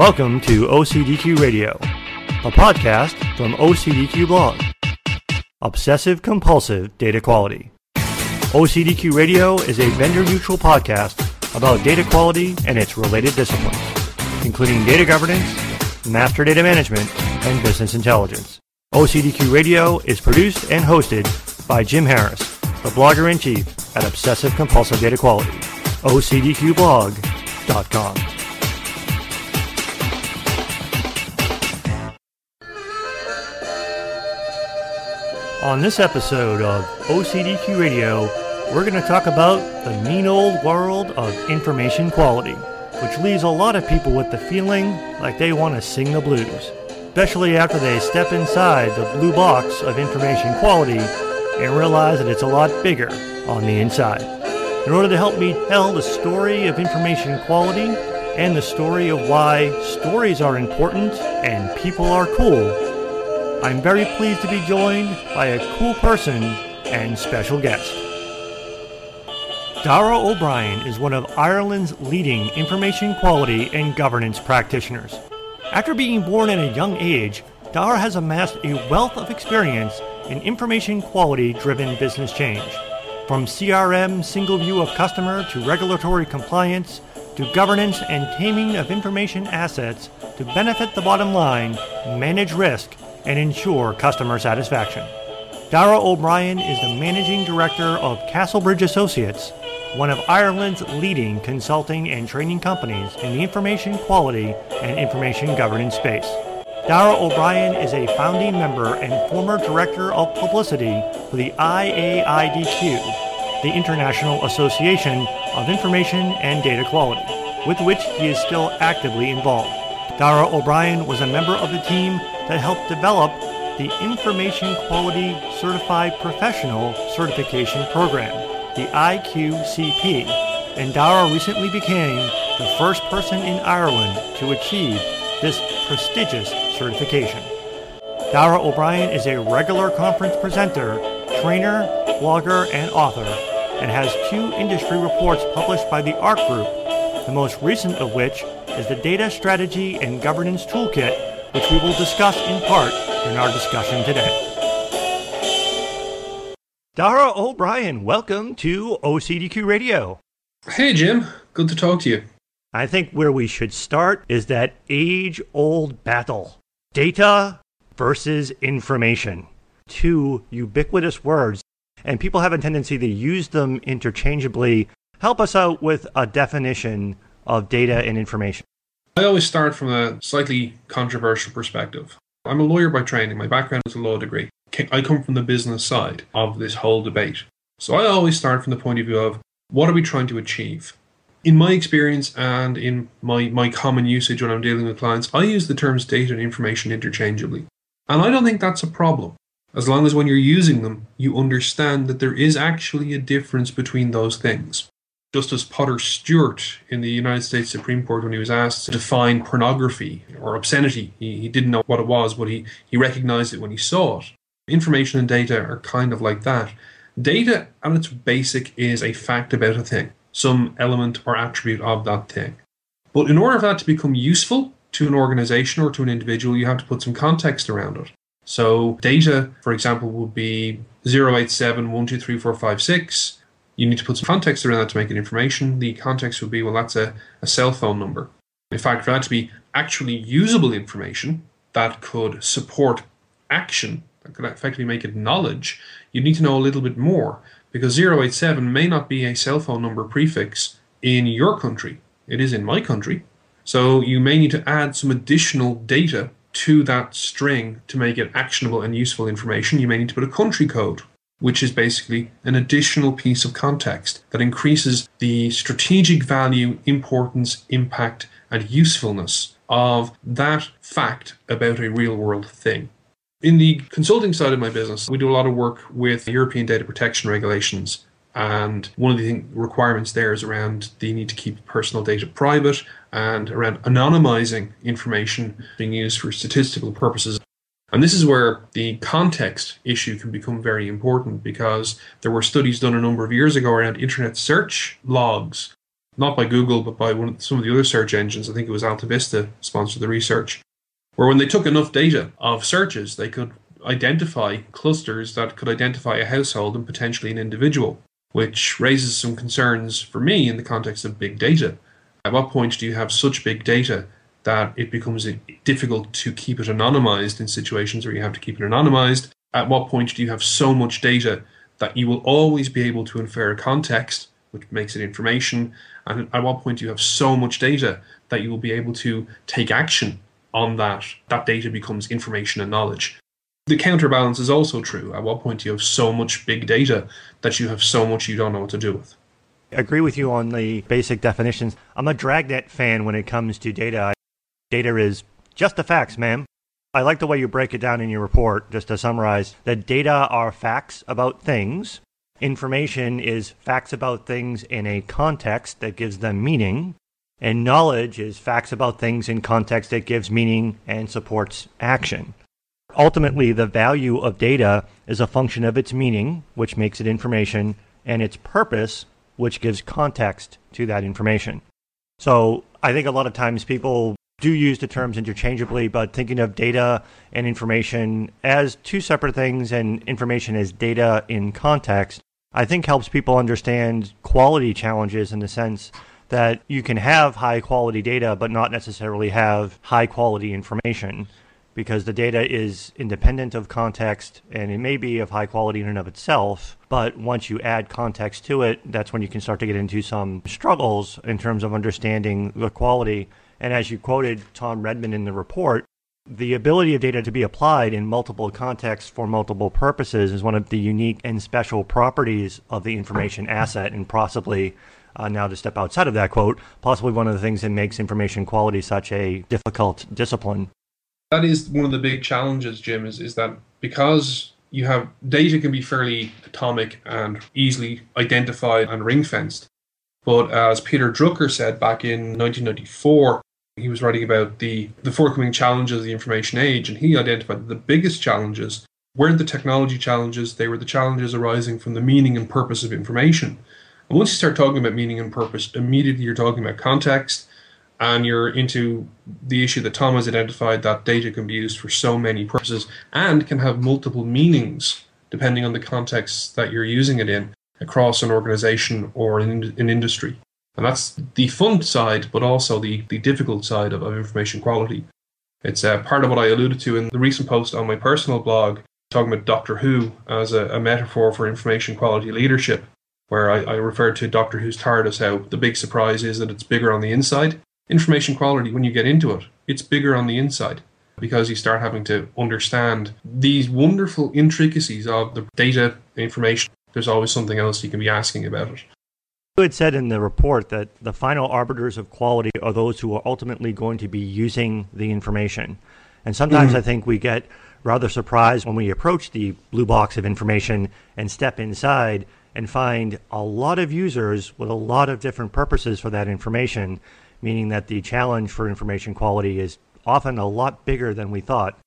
Welcome to OCDQ Radio, a podcast from OCDQ Blog. Obsessive Compulsive Data Quality. OCDQ Radio is a vendor neutral podcast about data quality and its related disciplines, including data governance, master data management, and business intelligence. OCDQ Radio is produced and hosted by Jim Harris, the blogger in chief at Obsessive Compulsive Data Quality. OCDQblog.com. On this episode of OCDQ Radio, we're going to talk about the mean old world of information quality, which leaves a lot of people with the feeling like they want to sing the blues, especially after they step inside the blue box of information quality and realize that it's a lot bigger on the inside. In order to help me tell the story of information quality and the story of why stories are important and people are cool, I'm very pleased to be joined by a cool person and special guest. Daragh O'Brien is one of Ireland's leading information quality and governance practitioners. After being born at a young age, Daragh has amassed a wealth of experience in information quality driven business change. From CRM single view of customer to regulatory compliance to governance and taming of information assets to benefit the bottom line, manage risk, and ensure customer satisfaction. Daragh O'Brien is the managing director of Castlebridge Associates, one of Ireland's leading consulting and training companies in the information quality and information governance space. Daragh O'Brien is a founding member and former director of publicity for the IAIDQ, the International Association of Information and Data Quality, with which he is still actively involved. Daragh O'Brien was a member of the team that helped develop the Information Quality Certified Professional Certification Program, the IQCP, and Daragh recently became the first person in Ireland to achieve this prestigious certification. Daragh O'Brien is a regular conference presenter, trainer, blogger, and author, and has two industry reports published by the Ark Group, the most recent of which is the Data Strategy and Governance Toolkit which we will discuss in part in our discussion today. Daragh O'Brien, welcome to OCDQ Radio. Hey, Jim. Good to talk to you. I think where we should start is that age old battle data versus information. Two ubiquitous words, and people have a tendency to use them interchangeably. Help us out with a definition of data and information. I always start from a slightly controversial perspective. I'm a lawyer by training. My background is a law degree. I come from the business side of this whole debate. So I always start from the point of view of what are we trying to achieve? In my experience and in my, my common usage when I'm dealing with clients, I use the terms data and information interchangeably. And I don't think that's a problem. As long as when you're using them, you understand that there is actually a difference between those things. Justice Potter Stewart in the United States Supreme Court, when he was asked to define pornography or obscenity, he, he didn't know what it was, but he, he recognized it when he saw it. Information and data are kind of like that. Data, at its basic, is a fact about a thing, some element or attribute of that thing. But in order for that to become useful to an organization or to an individual, you have to put some context around it. So, data, for example, would be 087 123456 you need to put some context around that to make it information. The context would be, well, that's a, a cell phone number. In fact, for that to be actually usable information that could support action, that could effectively make it knowledge, you need to know a little bit more because 087 may not be a cell phone number prefix in your country. It is in my country. So you may need to add some additional data to that string to make it actionable and useful information. You may need to put a country code which is basically an additional piece of context that increases the strategic value, importance, impact, and usefulness of that fact about a real world thing. In the consulting side of my business, we do a lot of work with European data protection regulations. And one of the requirements there is around the need to keep personal data private and around anonymizing information being used for statistical purposes. And this is where the context issue can become very important because there were studies done a number of years ago around internet search logs. not by Google, but by one of, some of the other search engines. I think it was AltaVista sponsored the research, where when they took enough data of searches, they could identify clusters that could identify a household and potentially an individual, which raises some concerns for me in the context of big data. At what point do you have such big data that it becomes difficult to keep it anonymized in situations where you have to keep it anonymized? At what point do you have so much data that you will always be able to infer context, which makes it information? And at what point do you have so much data that you will be able to take action on that? That data becomes information and knowledge. The counterbalance is also true. At what point do you have so much big data that you have so much you don't know what to do with? I agree with you on the basic definitions. I'm a Dragnet fan when it comes to data. Data is just the facts, ma'am. I like the way you break it down in your report, just to summarize that data are facts about things. Information is facts about things in a context that gives them meaning. And knowledge is facts about things in context that gives meaning and supports action. Ultimately, the value of data is a function of its meaning, which makes it information, and its purpose, which gives context to that information. So I think a lot of times people do use the terms interchangeably, but thinking of data and information as two separate things and information as data in context, I think helps people understand quality challenges in the sense that you can have high quality data, but not necessarily have high quality information because the data is independent of context and it may be of high quality in and of itself. But once you add context to it, that's when you can start to get into some struggles in terms of understanding the quality. And as you quoted Tom Redman in the report, the ability of data to be applied in multiple contexts for multiple purposes is one of the unique and special properties of the information asset, and possibly, uh, now to step outside of that quote, possibly one of the things that makes information quality such a difficult discipline that is one of the big challenges, Jim, is, is that because you have data can be fairly atomic and easily identified and ring fenced. But as Peter Drucker said back in 1994, he was writing about the, the forthcoming challenges of the information age, and he identified that the biggest challenges weren't the technology challenges, they were the challenges arising from the meaning and purpose of information. And once you start talking about meaning and purpose, immediately you're talking about context, and you're into the issue that Tom has identified that data can be used for so many purposes and can have multiple meanings depending on the context that you're using it in across an organization or an, an industry. And that's the fun side, but also the, the difficult side of, of information quality. It's uh, part of what I alluded to in the recent post on my personal blog, talking about Doctor Who as a, a metaphor for information quality leadership, where I, I referred to Doctor Who's TARDIS, how the big surprise is that it's bigger on the inside information quality, when you get into it, it's bigger on the inside because you start having to understand these wonderful intricacies of the data information. There's always something else you can be asking about it. Had said in the report that the final arbiters of quality are those who are ultimately going to be using the information. And sometimes mm. I think we get rather surprised when we approach the blue box of information and step inside and find a lot of users with a lot of different purposes for that information meaning that the challenge for information quality is often a lot bigger than we thought.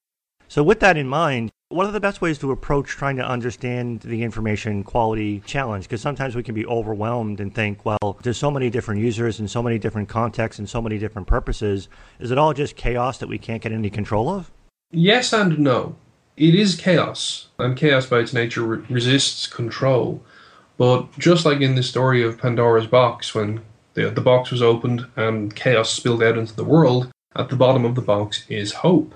So, with that in mind, what are the best ways to approach trying to understand the information quality challenge? Because sometimes we can be overwhelmed and think, well, there's so many different users and so many different contexts and so many different purposes. Is it all just chaos that we can't get any control of? Yes and no. It is chaos, and chaos by its nature re- resists control. But just like in the story of Pandora's box, when the, the box was opened and chaos spilled out into the world. At the bottom of the box is hope.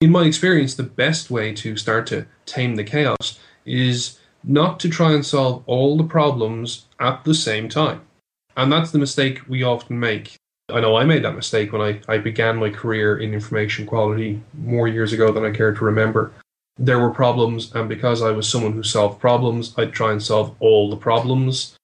In my experience, the best way to start to tame the chaos is not to try and solve all the problems at the same time. And that's the mistake we often make. I know I made that mistake when I, I began my career in information quality more years ago than I care to remember. There were problems, and because I was someone who solved problems, I'd try and solve all the problems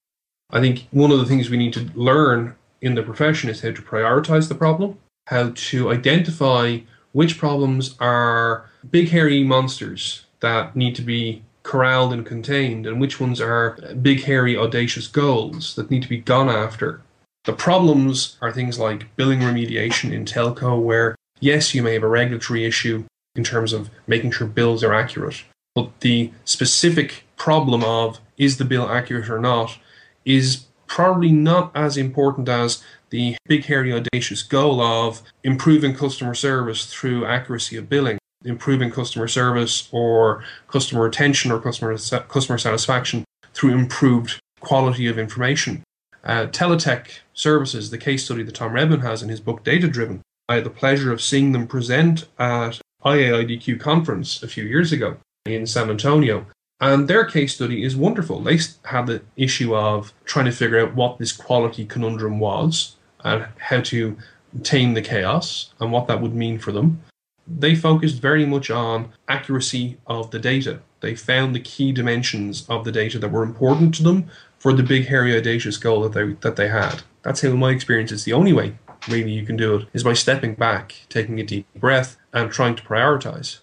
I think one of the things we need to learn in the profession is how to prioritize the problem, how to identify which problems are big hairy monsters that need to be corralled and contained, and which ones are big hairy audacious goals that need to be gone after. The problems are things like billing remediation in telco, where yes, you may have a regulatory issue in terms of making sure bills are accurate, but the specific problem of is the bill accurate or not is probably not as important as the big, hairy, audacious goal of improving customer service through accuracy of billing, improving customer service or customer retention or customer, customer satisfaction through improved quality of information. Uh, Teletech Services, the case study that Tom Redman has in his book Data Driven, I had the pleasure of seeing them present at IAIDQ conference a few years ago in San Antonio. And their case study is wonderful. They had the issue of trying to figure out what this quality conundrum was and how to tame the chaos and what that would mean for them. They focused very much on accuracy of the data. They found the key dimensions of the data that were important to them for the big, hairy, audacious goal that they that they had. That's how, in my experience, it's the only way really you can do it is by stepping back, taking a deep breath, and trying to prioritize.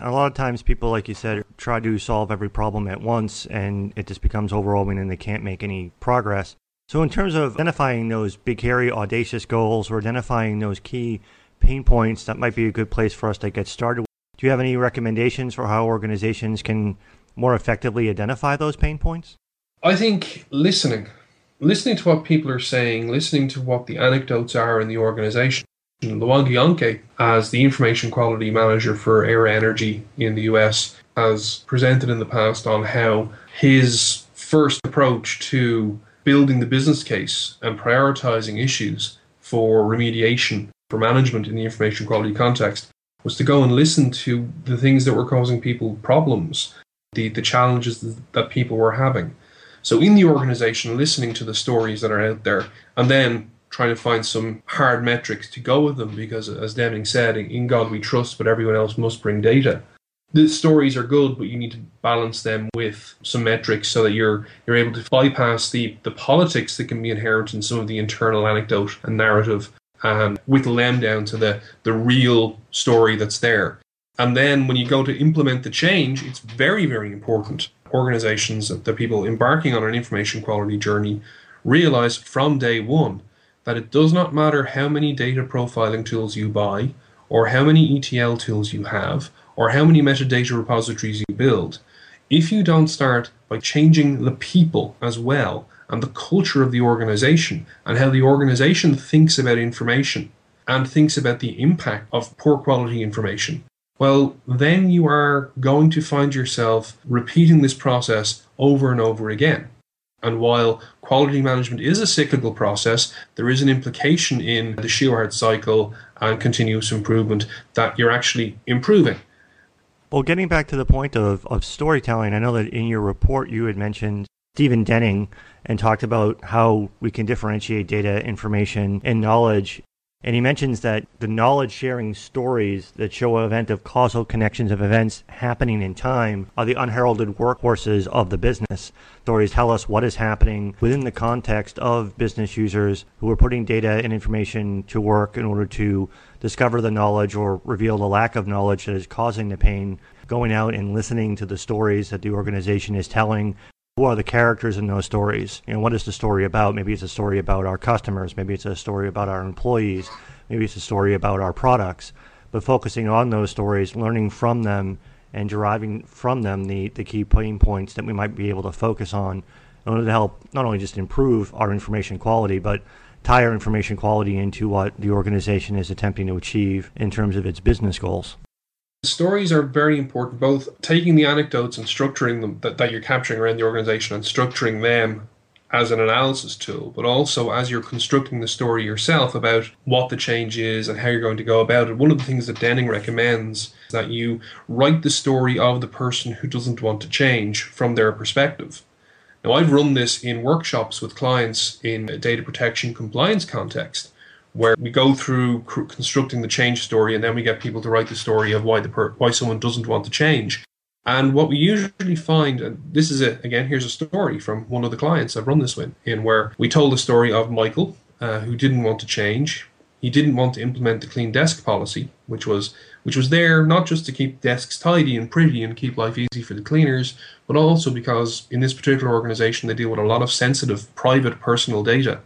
A lot of times, people, like you said, try to solve every problem at once, and it just becomes overwhelming, and they can't make any progress. So, in terms of identifying those big, hairy, audacious goals, or identifying those key pain points, that might be a good place for us to get started. Do you have any recommendations for how organizations can more effectively identify those pain points? I think listening, listening to what people are saying, listening to what the anecdotes are in the organization. Lwanga Yonke, as the information quality manager for Aera Energy in the US, has presented in the past on how his first approach to building the business case and prioritizing issues for remediation for management in the information quality context was to go and listen to the things that were causing people problems, the, the challenges that people were having. So in the organization, listening to the stories that are out there and then trying to find some hard metrics to go with them because as Deming said, in God we trust, but everyone else must bring data. The stories are good, but you need to balance them with some metrics so that you're you're able to bypass the, the politics that can be inherent in some of the internal anecdote and narrative um, and whittle them down to the, the real story that's there. And then when you go to implement the change, it's very, very important. Organizations, the people embarking on an information quality journey, realize from day one that it does not matter how many data profiling tools you buy, or how many ETL tools you have, or how many metadata repositories you build. If you don't start by changing the people as well and the culture of the organization and how the organization thinks about information and thinks about the impact of poor quality information, well, then you are going to find yourself repeating this process over and over again. And while quality management is a cyclical process, there is an implication in the Shewhart cycle and continuous improvement that you're actually improving. Well, getting back to the point of, of storytelling, I know that in your report you had mentioned Stephen Denning and talked about how we can differentiate data, information, and knowledge. And he mentions that the knowledge sharing stories that show an event of causal connections of events happening in time are the unheralded workhorses of the business. Stories tell us what is happening within the context of business users who are putting data and information to work in order to discover the knowledge or reveal the lack of knowledge that is causing the pain going out and listening to the stories that the organization is telling who are the characters in those stories? You know, what is the story about? Maybe it's a story about our customers. Maybe it's a story about our employees. Maybe it's a story about our products. But focusing on those stories, learning from them, and deriving from them the, the key pain points that we might be able to focus on in order to help not only just improve our information quality, but tie our information quality into what the organization is attempting to achieve in terms of its business goals. Stories are very important, both taking the anecdotes and structuring them that, that you're capturing around the organization and structuring them as an analysis tool, but also as you're constructing the story yourself about what the change is and how you're going to go about it. One of the things that Denning recommends is that you write the story of the person who doesn't want to change from their perspective. Now, I've run this in workshops with clients in a data protection compliance context where we go through constructing the change story and then we get people to write the story of why the per- why someone doesn't want to change. And what we usually find, and this is it again, here's a story from one of the clients I've run this with, in where we told the story of Michael, uh, who didn't want to change. He didn't want to implement the clean desk policy, which was which was there not just to keep desks tidy and pretty and keep life easy for the cleaners, but also because in this particular organization they deal with a lot of sensitive, private, personal data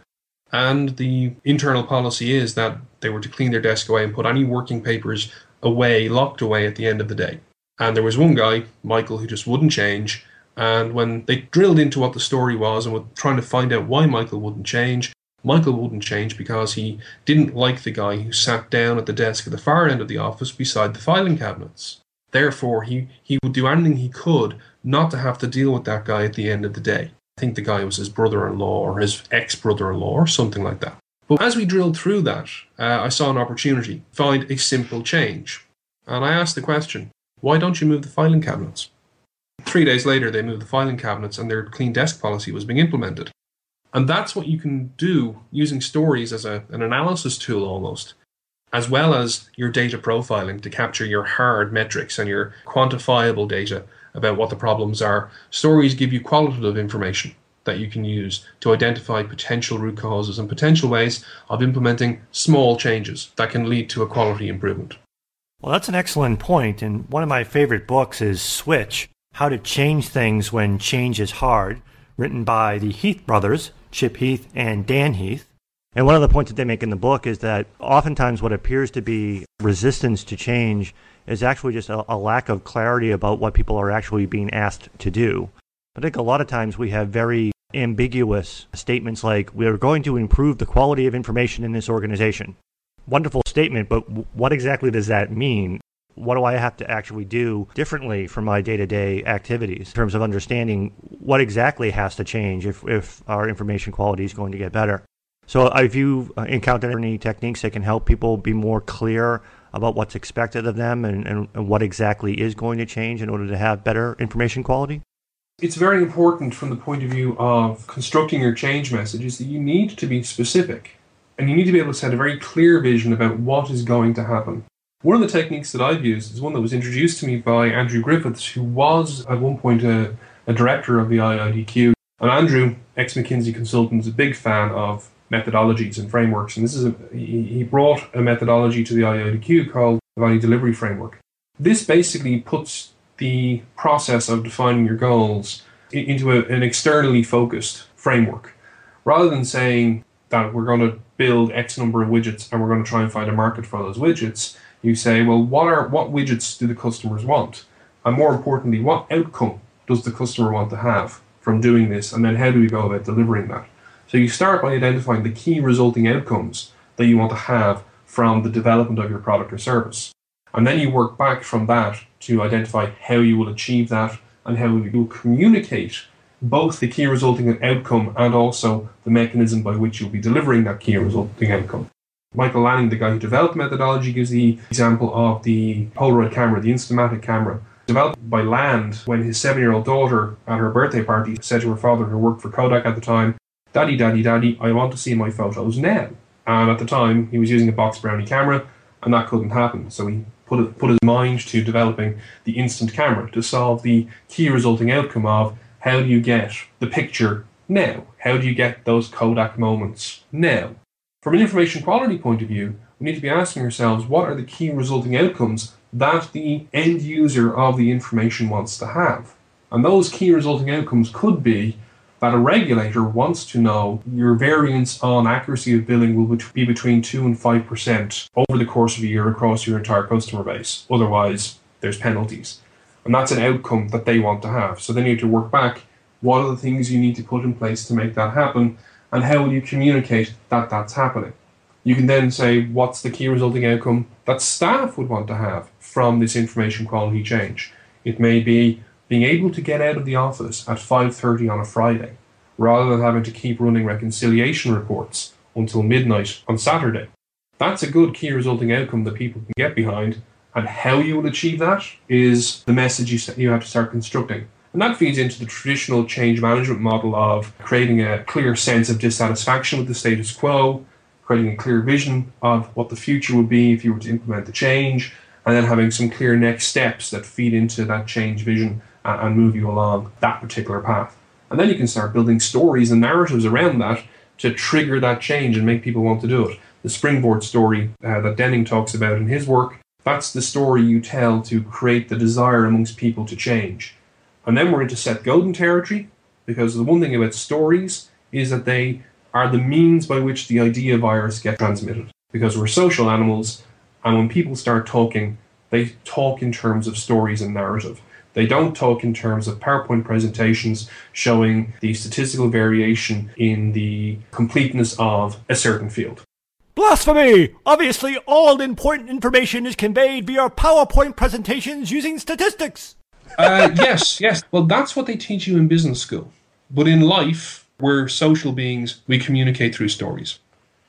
and the internal policy is that they were to clean their desk away and put any working papers away, locked away at the end of the day. And there was one guy, Michael, who just wouldn't change. And when they drilled into what the story was and were trying to find out why Michael wouldn't change, Michael wouldn't change because he didn't like the guy who sat down at the desk at the far end of the office beside the filing cabinets. Therefore, he, he would do anything he could not to have to deal with that guy at the end of the day. I think the guy was his brother in law or his ex brother in law or something like that. But as we drilled through that, uh, I saw an opportunity find a simple change. And I asked the question why don't you move the filing cabinets? Three days later, they moved the filing cabinets and their clean desk policy was being implemented. And that's what you can do using stories as a, an analysis tool almost, as well as your data profiling to capture your hard metrics and your quantifiable data about what the problems are. Stories give you qualitative information that you can use to identify potential root causes and potential ways of implementing small changes that can lead to a quality improvement. Well, that's an excellent point. And one of my favorite books is Switch How to Change Things When Change is Hard, written by the Heath brothers, Chip Heath and Dan Heath. And one of the points that they make in the book is that oftentimes what appears to be resistance to change is actually just a, a, lack of clarity about what people are actually being asked to do. I think a lot of times we have very ambiguous statements like, we're going to improve the quality of information in this organization. Wonderful statement, but what exactly does that mean? What do I have to actually do differently for my day to day activities in terms of understanding what exactly has to change if, if our information quality is going to get better? So, have you uh, encountered any techniques that can help people be more clear about what's expected of them and, and, and what exactly is going to change in order to have better information quality? It's very important from the point of view of constructing your change messages that you need to be specific and you need to be able to set a very clear vision about what is going to happen. One of the techniques that I've used is one that was introduced to me by Andrew Griffiths, who was at one point a, a director of the IIDQ. And Andrew, ex McKinsey consultant, is a big fan of methodologies and frameworks. And this is a, he brought a methodology to the IIDQ called the Value Delivery Framework. This basically puts the process of defining your goals into a, an externally focused framework. Rather than saying that we're going to build X number of widgets and we're going to try and find a market for those widgets, you say, well, what are what widgets do the customers want? And more importantly, what outcome does the customer want to have from doing this? And then how do we go about delivering that? So you start by identifying the key resulting outcomes that you want to have from the development of your product or service. And then you work back from that to identify how you will achieve that and how you will communicate both the key resulting outcome and also the mechanism by which you'll be delivering that key resulting outcome. Michael Lanning, the guy who developed methodology, gives the example of the Polaroid camera, the Instamatic camera, developed by Land when his seven year old daughter at her birthday party said to her father, who worked for Kodak at the time, Daddy, Daddy, Daddy, I want to see my photos now. And at the time, he was using a box brownie camera, and that couldn't happen. So he put, it, put his mind to developing the instant camera to solve the key resulting outcome of how do you get the picture now? How do you get those Kodak moments now? From an information quality point of view, we need to be asking ourselves what are the key resulting outcomes that the end user of the information wants to have. And those key resulting outcomes could be that a regulator wants to know your variance on accuracy of billing will be between 2 and 5% over the course of a year across your entire customer base. Otherwise, there's penalties. And that's an outcome that they want to have. So they need to work back what are the things you need to put in place to make that happen and how will you communicate that that's happening. You can then say what's the key resulting outcome that staff would want to have from this information quality change. It may be being able to get out of the office at 5:30 on a Friday rather than having to keep running reconciliation reports until midnight on Saturday. That's a good key resulting outcome that people can get behind and how you will achieve that is the message you, you have to start constructing. And that feeds into the traditional change management model of creating a clear sense of dissatisfaction with the status quo, creating a clear vision of what the future would be if you were to implement the change, and then having some clear next steps that feed into that change vision and move you along that particular path. And then you can start building stories and narratives around that to trigger that change and make people want to do it. The springboard story uh, that Denning talks about in his work, that's the story you tell to create the desire amongst people to change. And then we're into Seth Godin territory, because the one thing about stories is that they are the means by which the idea virus get transmitted. Because we're social animals, and when people start talking, they talk in terms of stories and narrative. They don't talk in terms of PowerPoint presentations showing the statistical variation in the completeness of a certain field. Blasphemy! Obviously, all important information is conveyed via PowerPoint presentations using statistics. uh, yes, yes. Well, that's what they teach you in business school. But in life, we're social beings, we communicate through stories.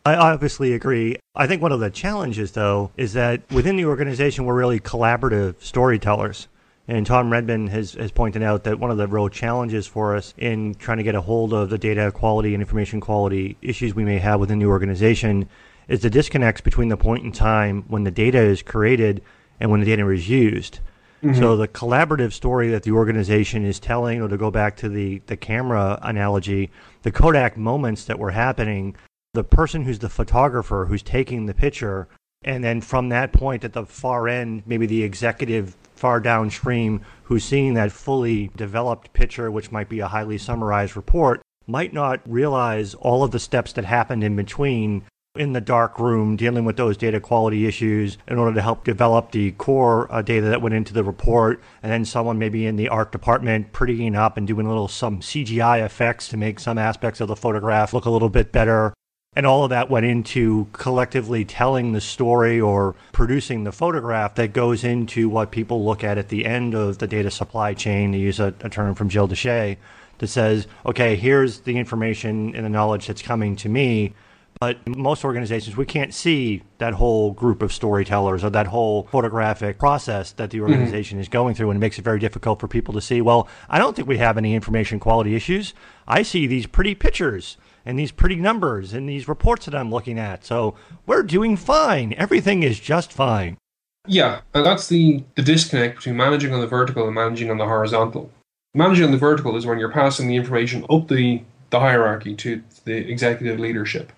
I obviously agree. I think one of the challenges, though, is that within the organization, we're really collaborative storytellers. And Tom Redman has, has pointed out that one of the real challenges for us in trying to get a hold of the data quality and information quality issues we may have within the organization is the disconnects between the point in time when the data is created and when the data is used. Mm-hmm. So the collaborative story that the organization is telling, or to go back to the, the camera analogy, the Kodak moments that were happening, the person who's the photographer who's taking the picture, and then from that point at the far end, maybe the executive far downstream who's seeing that fully developed picture, which might be a highly summarized report, might not realize all of the steps that happened in between in the dark room dealing with those data quality issues in order to help develop the core uh, data that went into the report. And then someone maybe in the art department prettying up and doing a little some CGI effects to make some aspects of the photograph look a little bit better and all of that went into collectively telling the story or producing the photograph that goes into what people look at at the end of the data supply chain to use a, a term from Jill Dyché that says okay here's the information and the knowledge that's coming to me but most organizations, we can't see that whole group of storytellers or that whole photographic process that the mm-hmm. organization mm-hmm. is going through. And it makes it very difficult for people to see, well, I don't think we have any information quality issues. I see these pretty pictures and these pretty numbers and these reports that I'm looking at. So we're doing fine. Everything is just fine. Yeah, and that's the, the disconnect between managing on the vertical and managing on the horizontal. Managing on the vertical is when you're passing the information up the, the hierarchy to the executive leadership.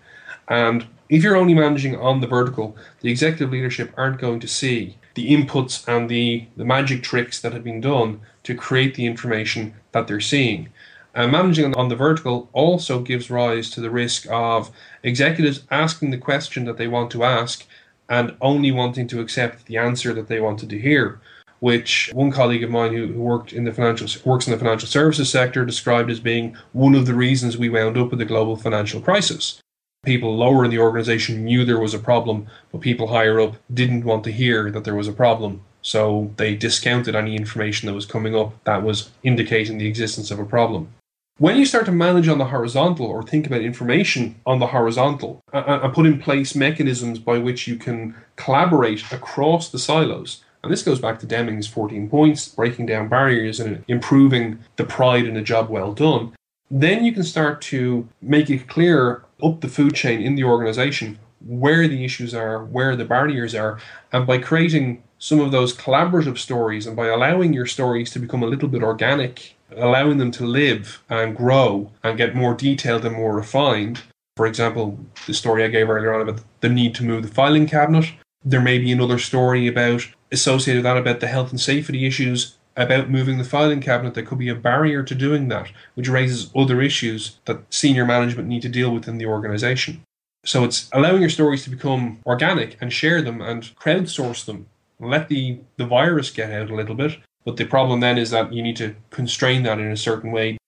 And if you're only managing on the vertical, the executive leadership aren't going to see the inputs and the, the magic tricks that have been done to create the information that they're seeing. And managing on the vertical also gives rise to the risk of executives asking the question that they want to ask and only wanting to accept the answer that they wanted to hear. Which one colleague of mine who, who worked in the financial works in the financial services sector described as being one of the reasons we wound up with the global financial crisis people lower in the organization knew there was a problem, but people higher up didn't want to hear that there was a problem. So they discounted any information that was coming up that was indicating the existence of a problem. When you start to manage on the horizontal or think about information on the horizontal and put in place mechanisms by which you can collaborate across the silos, and this goes back to Deming's 14 points, breaking down barriers and improving the pride in a job well done, then you can start to make it clear up the food chain in the organization where the issues are, where the barriers are, and by creating some of those collaborative stories and by allowing your stories to become a little bit organic, allowing them to live and grow and get more detailed and more refined. For example, the story I gave earlier on about the need to move the filing cabinet. There may be another story about associated with that about the health and safety issues about moving the filing cabinet that could be a barrier to doing that, which raises other issues that senior management need to deal with in the organization. So it's allowing your stories to become organic and share them and crowdsource them. Let the, the virus get out a little bit. But the problem then is that you need to constrain that in a certain way.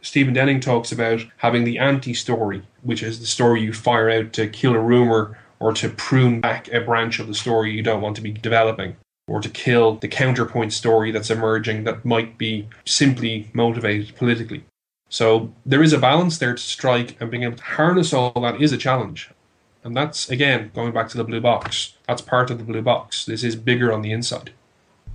Stephen Denning talks about having the anti story, which is the story you fire out to kill a rumor or to prune back a branch of the story you don't want to be developing or to kill the counterpoint story that's emerging that might be simply motivated politically. So there is a balance there to strike, and being able to harness all that is a challenge. And that's, again, going back to the blue box. That's part of the blue box. This is bigger on the inside.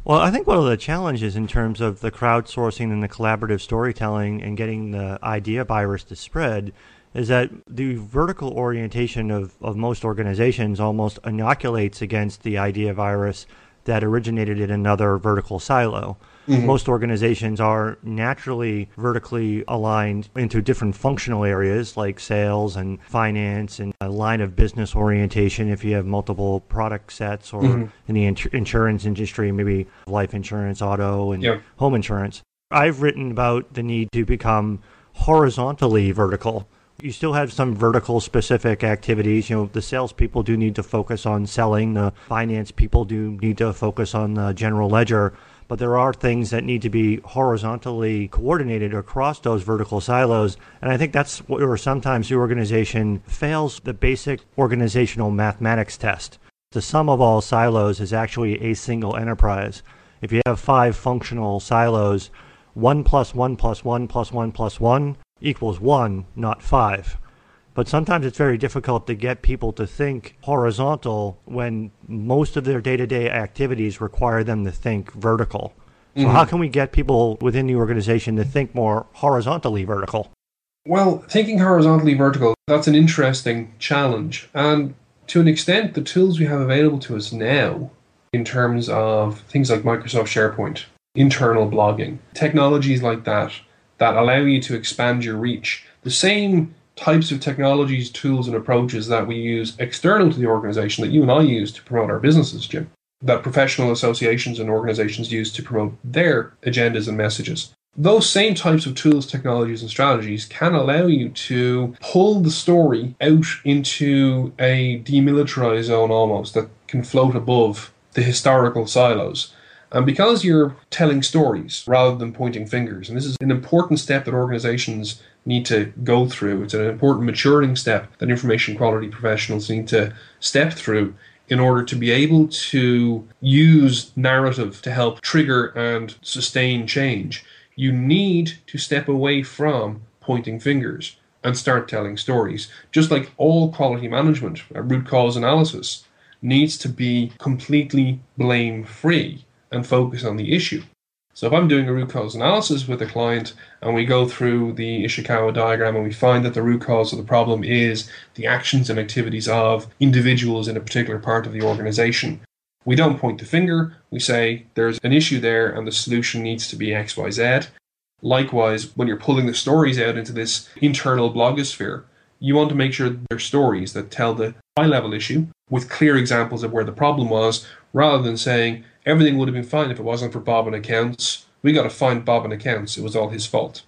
Well, I think one of the challenges in terms of the crowdsourcing and the collaborative storytelling and getting the idea virus to spread is that the vertical orientation of, of most organizations almost inoculates against the idea virus that originated in another vertical silo. Mm-hmm. Most organizations are naturally vertically aligned into different functional areas like sales and finance and a line of business orientation if you have multiple product sets or mm-hmm. in the ins- insurance industry, maybe life insurance, auto, and home insurance. I've written about the need to become horizontally vertical you still have some vertical specific activities. You know, the salespeople do need to focus on selling. The finance people do need to focus on the general ledger. But there are things that need to be horizontally coordinated across those vertical silos. And I think that's where sometimes the organization fails the basic organizational mathematics test. The sum of all silos is actually a single enterprise. If you have five functional silos, 1 plus 1 plus 1 plus 1 plus 1 equals 1, not 5. But sometimes it's very difficult to get people to think horizontal when most of their day to day activities require them to think vertical. So, mm-hmm. how can we get people within the organization to think more horizontally vertical? Well, thinking horizontally vertical, that's an interesting challenge. And to an extent, the tools we have available to us now, in terms of things like Microsoft SharePoint, internal blogging, technologies like that, that allow you to expand your reach, the same types of technologies, tools, and approaches that we use external to the organization that you and I use to promote our businesses, Jim, that professional associations and organizations use to promote their agendas and messages. Those same types of tools, technologies, and strategies can allow you to pull the story out into a demilitarized zone almost that can float above the historical silos. And because you're telling stories rather than pointing fingers, and this is an important step that organizations need to go through. It's an important maturing step that information quality professionals need to step through in order to be able to use narrative to help trigger and sustain change. You need to step away from pointing fingers and start telling stories. Just like all quality management, root cause analysis needs to be completely blame free and focus on the issue. So if I'm doing a root cause analysis with a client and we go through the Ishikawa diagram and we find that the root cause of the problem is the actions and activities of individuals in a particular part of the organization, we don't point the finger. We say there's an issue there and the solution needs to be XYZ. Likewise, when you're pulling the stories out into this internal blogosphere, you want to make sure they're stories that tell the high level issue with clear examples of where the problem was, rather than saying, Everything would have been fine if it wasn't for Bob and accounts. We got to find Bob and accounts. It was all his fault.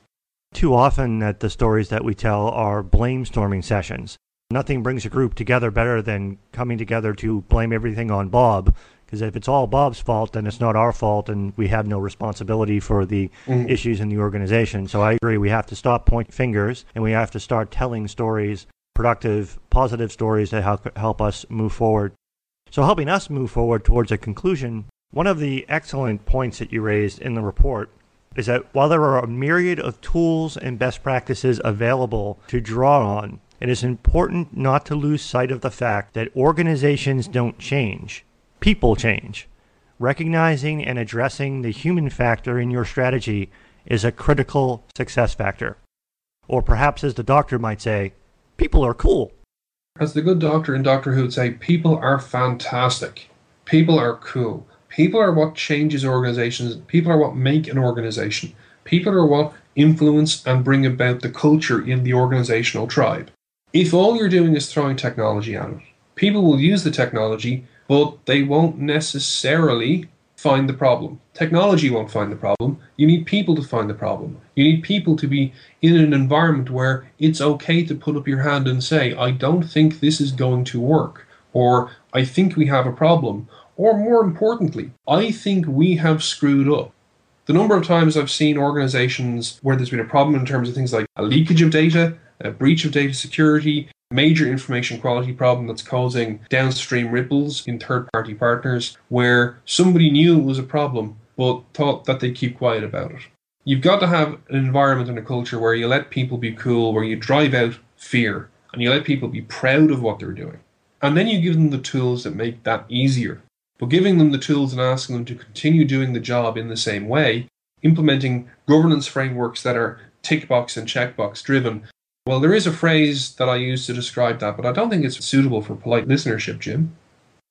Too often, that the stories that we tell are blame storming sessions. Nothing brings a group together better than coming together to blame everything on Bob. Because if it's all Bob's fault, then it's not our fault, and we have no responsibility for the mm-hmm. issues in the organization. So I agree. We have to stop pointing fingers, and we have to start telling stories, productive, positive stories that help, help us move forward. So helping us move forward towards a conclusion, one of the excellent points that you raised in the report is that while there are a myriad of tools and best practices available to draw on, it is important not to lose sight of the fact that organizations don't change, people change. Recognizing and addressing the human factor in your strategy is a critical success factor. Or perhaps, as the doctor might say, people are cool. As the good doctor in Doctor Who would say, people are fantastic. People are cool. People are what changes organizations. People are what make an organization. People are what influence and bring about the culture in the organizational tribe. If all you're doing is throwing technology at it, people will use the technology, but they won't necessarily find the problem. Technology won't find the problem. You need people to find the problem. You need people to be in an environment where it's okay to put up your hand and say, I don't think this is going to work, or I think we have a problem, or more importantly, I think we have screwed up. The number of times I've seen organizations where there's been a problem in terms of things like a leakage of data, a breach of data security, major information quality problem that's causing downstream ripples in third party partners, where somebody knew it was a problem but thought that they'd keep quiet about it. You've got to have an environment and a culture where you let people be cool, where you drive out fear, and you let people be proud of what they're doing. And then you give them the tools that make that easier but giving them the tools and asking them to continue doing the job in the same way, implementing governance frameworks that are tick box and checkbox driven. Well, there is a phrase that I use to describe that, but I don't think it's suitable for polite listenership, Jim.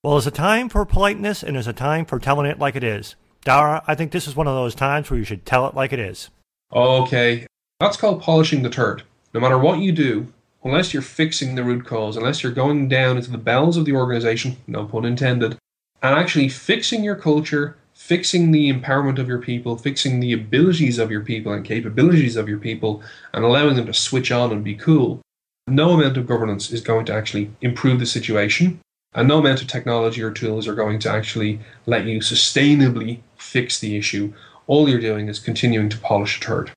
Well, there's a time for politeness and there's a time for telling it like it is. Daragh, I think this is one of those times where you should tell it like it is. Okay. That's called polishing the turd. No matter what you do, unless you're fixing the root cause, unless you're going down into the bowels of the organization, no pun intended, and actually fixing your culture, fixing the empowerment of your people, fixing the abilities of your people and capabilities of your people, and allowing them to switch on and be cool, no amount of governance is going to actually improve the situation. And no amount of technology or tools are going to actually let you sustainably fix the issue. All you're doing is continuing to polish a turd.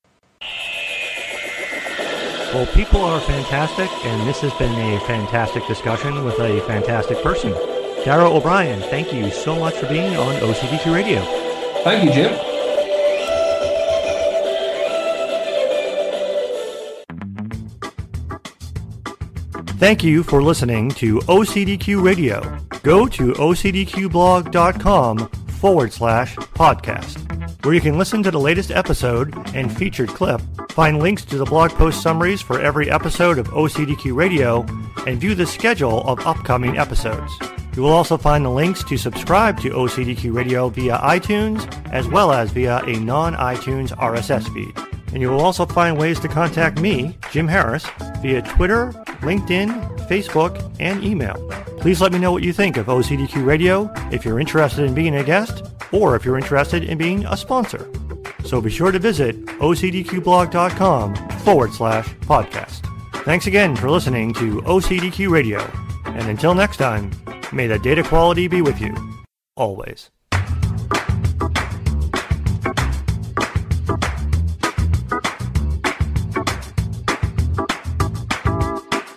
Well, people are fantastic, and this has been a fantastic discussion with a fantastic person. Daragh O'Brien, thank you so much for being on OCDQ Radio. Thank you, Jim. Thank you for listening to OCDQ Radio. Go to ocdqblog.com forward slash podcast, where you can listen to the latest episode and featured clip, find links to the blog post summaries for every episode of OCDQ Radio, and view the schedule of upcoming episodes. You will also find the links to subscribe to OCDQ Radio via iTunes, as well as via a non iTunes RSS feed. And you will also find ways to contact me, Jim Harris, via Twitter, LinkedIn, Facebook, and email. Please let me know what you think of OCDQ Radio, if you're interested in being a guest, or if you're interested in being a sponsor. So be sure to visit ocdqblog.com forward slash podcast. Thanks again for listening to OCDQ Radio. And until next time, may the data quality be with you. Always.